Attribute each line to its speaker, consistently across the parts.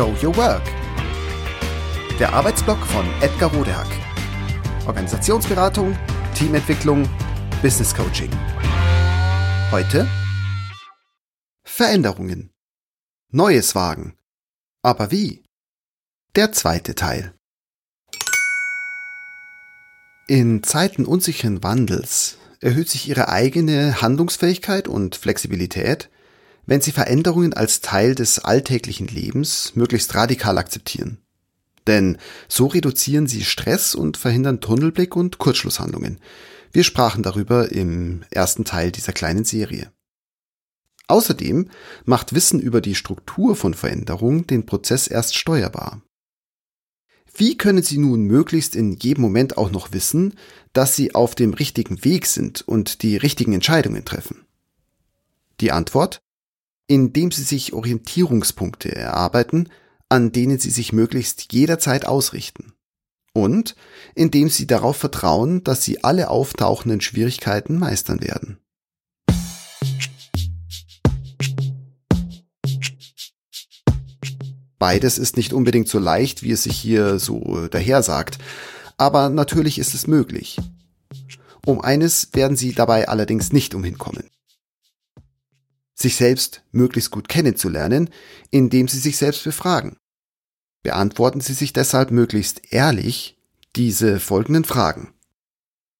Speaker 1: Show Your Work. Der Arbeitsblock von Edgar Rodehack. Organisationsberatung, Teamentwicklung, Business Coaching. Heute Veränderungen. Neues wagen. Aber wie? Der zweite Teil. In Zeiten unsicheren Wandels erhöht sich ihre eigene Handlungsfähigkeit und Flexibilität, wenn sie Veränderungen als Teil des alltäglichen Lebens möglichst radikal akzeptieren. Denn so reduzieren sie Stress und verhindern Tunnelblick und Kurzschlusshandlungen. Wir sprachen darüber im ersten Teil dieser kleinen Serie. Außerdem macht Wissen über die Struktur von Veränderung den Prozess erst steuerbar. Wie können Sie nun möglichst in jedem Moment auch noch wissen, dass Sie auf dem richtigen Weg sind und die richtigen Entscheidungen treffen? Die Antwort? Indem Sie sich Orientierungspunkte erarbeiten, an denen Sie sich möglichst jederzeit ausrichten. Und indem Sie darauf vertrauen, dass Sie alle auftauchenden Schwierigkeiten meistern werden. Beides ist nicht unbedingt so leicht, wie es sich hier so daher sagt, aber natürlich ist es möglich. Um eines werden Sie dabei allerdings nicht umhinkommen. Sich selbst möglichst gut kennenzulernen, indem Sie sich selbst befragen. Beantworten Sie sich deshalb möglichst ehrlich diese folgenden Fragen.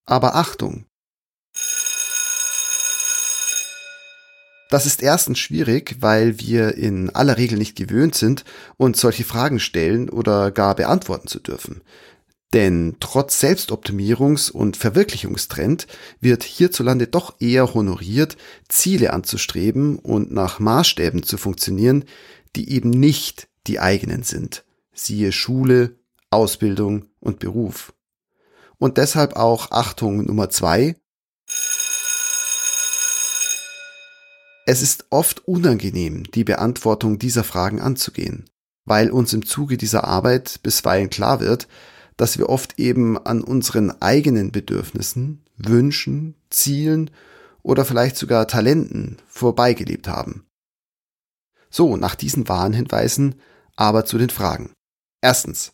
Speaker 1: Aber Achtung! Das ist erstens schwierig, weil wir in aller Regel nicht gewöhnt sind, uns solche Fragen stellen oder gar beantworten zu dürfen. Denn trotz Selbstoptimierungs- und Verwirklichungstrend wird hierzulande doch eher honoriert, Ziele anzustreben und nach Maßstäben zu funktionieren, die eben nicht die eigenen sind. Siehe Schule, Ausbildung und Beruf. Und deshalb auch Achtung Nummer zwei, Es ist oft unangenehm, die Beantwortung dieser Fragen anzugehen, weil uns im Zuge dieser Arbeit bisweilen klar wird, dass wir oft eben an unseren eigenen Bedürfnissen, Wünschen, Zielen oder vielleicht sogar Talenten vorbeigelebt haben. So, nach diesen Warnhinweisen aber zu den Fragen. Erstens.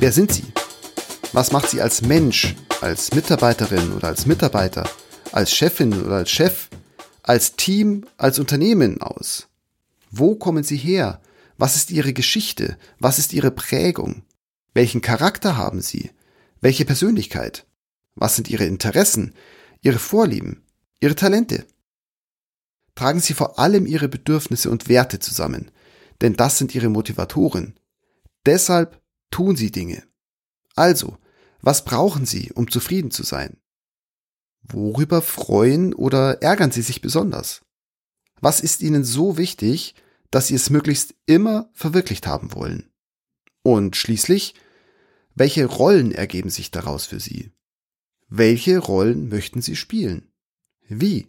Speaker 1: Wer sind Sie? Was macht Sie als Mensch als Mitarbeiterin oder als Mitarbeiter, als Chefin oder als Chef, als Team, als Unternehmen aus? Wo kommen Sie her? Was ist Ihre Geschichte? Was ist Ihre Prägung? Welchen Charakter haben Sie? Welche Persönlichkeit? Was sind Ihre Interessen, Ihre Vorlieben, Ihre Talente? Tragen Sie vor allem Ihre Bedürfnisse und Werte zusammen, denn das sind Ihre Motivatoren. Deshalb tun Sie Dinge. Also, was brauchen Sie, um zufrieden zu sein? Worüber freuen oder ärgern Sie sich besonders? Was ist Ihnen so wichtig, dass Sie es möglichst immer verwirklicht haben wollen? Und schließlich, welche Rollen ergeben sich daraus für Sie? Welche Rollen möchten Sie spielen? Wie?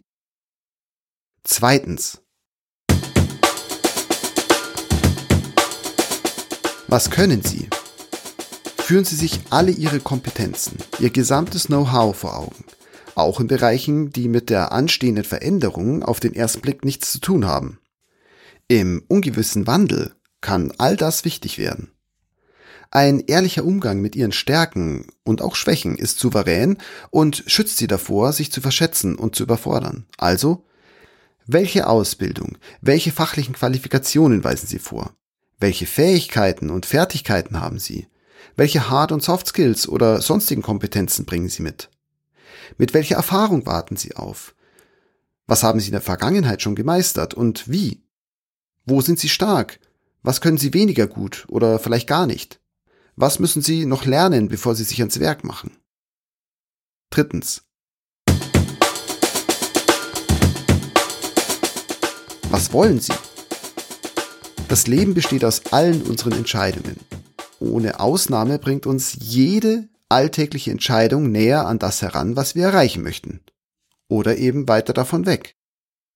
Speaker 1: Zweitens. Was können Sie? Führen Sie sich alle Ihre Kompetenzen, Ihr gesamtes Know-how vor Augen, auch in Bereichen, die mit der anstehenden Veränderung auf den ersten Blick nichts zu tun haben. Im ungewissen Wandel kann all das wichtig werden. Ein ehrlicher Umgang mit ihren Stärken und auch Schwächen ist souverän und schützt sie davor, sich zu verschätzen und zu überfordern. Also, welche Ausbildung, welche fachlichen Qualifikationen weisen Sie vor? Welche Fähigkeiten und Fertigkeiten haben Sie? Welche Hard- und Soft Skills oder sonstigen Kompetenzen bringen Sie mit? Mit welcher Erfahrung warten Sie auf? Was haben Sie in der Vergangenheit schon gemeistert und wie? Wo sind Sie stark? Was können Sie weniger gut oder vielleicht gar nicht? Was müssen Sie noch lernen, bevor Sie sich ans Werk machen? Drittens. Was wollen Sie? Das Leben besteht aus allen unseren Entscheidungen ohne Ausnahme bringt uns jede alltägliche Entscheidung näher an das heran, was wir erreichen möchten. Oder eben weiter davon weg.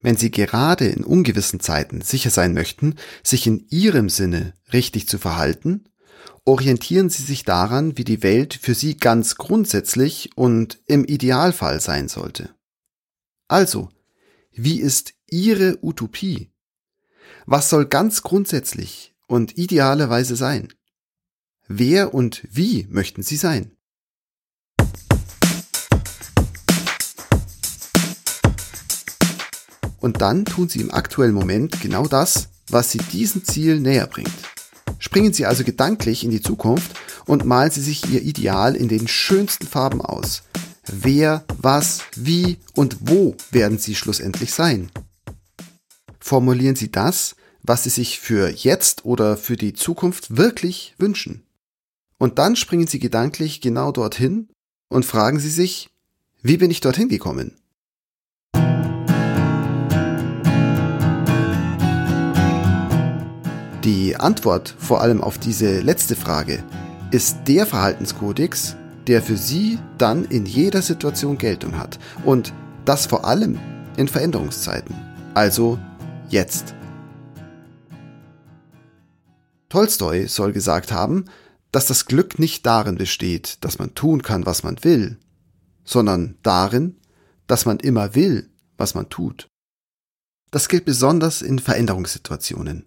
Speaker 1: Wenn Sie gerade in ungewissen Zeiten sicher sein möchten, sich in Ihrem Sinne richtig zu verhalten, orientieren Sie sich daran, wie die Welt für Sie ganz grundsätzlich und im Idealfall sein sollte. Also, wie ist Ihre Utopie? Was soll ganz grundsätzlich und idealerweise sein? Wer und wie möchten Sie sein? Und dann tun Sie im aktuellen Moment genau das, was Sie diesem Ziel näher bringt. Springen Sie also gedanklich in die Zukunft und malen Sie sich Ihr Ideal in den schönsten Farben aus. Wer, was, wie und wo werden Sie schlussendlich sein? Formulieren Sie das, was Sie sich für jetzt oder für die Zukunft wirklich wünschen. Und dann springen Sie gedanklich genau dorthin und fragen Sie sich, wie bin ich dorthin gekommen? Die Antwort vor allem auf diese letzte Frage ist der Verhaltenskodex, der für Sie dann in jeder Situation Geltung hat und das vor allem in Veränderungszeiten, also jetzt. Tolstoi soll gesagt haben, dass das Glück nicht darin besteht, dass man tun kann, was man will, sondern darin, dass man immer will, was man tut. Das gilt besonders in Veränderungssituationen.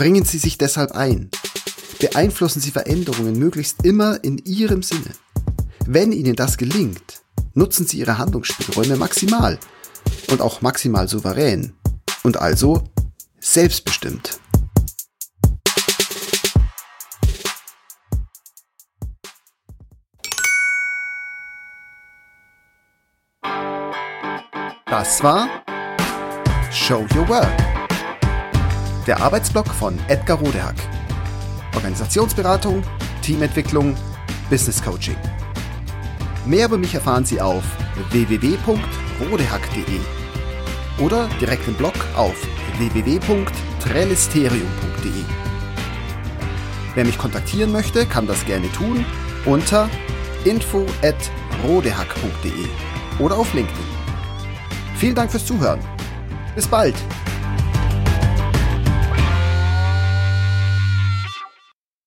Speaker 1: Bringen Sie sich deshalb ein. Beeinflussen Sie Veränderungen möglichst immer in Ihrem Sinne. Wenn Ihnen das gelingt, nutzen Sie Ihre Handlungsspielräume maximal und auch maximal souverän und also selbstbestimmt. Das war Show Your Work der Arbeitsblock von Edgar Rodehack. Organisationsberatung, Teamentwicklung, Business Coaching. Mehr über mich erfahren Sie auf www.rodehack.de oder direkt im Blog auf www.trellisterium.de. Wer mich kontaktieren möchte, kann das gerne tun unter info@rodehack.de oder auf LinkedIn. Vielen Dank fürs Zuhören. Bis bald.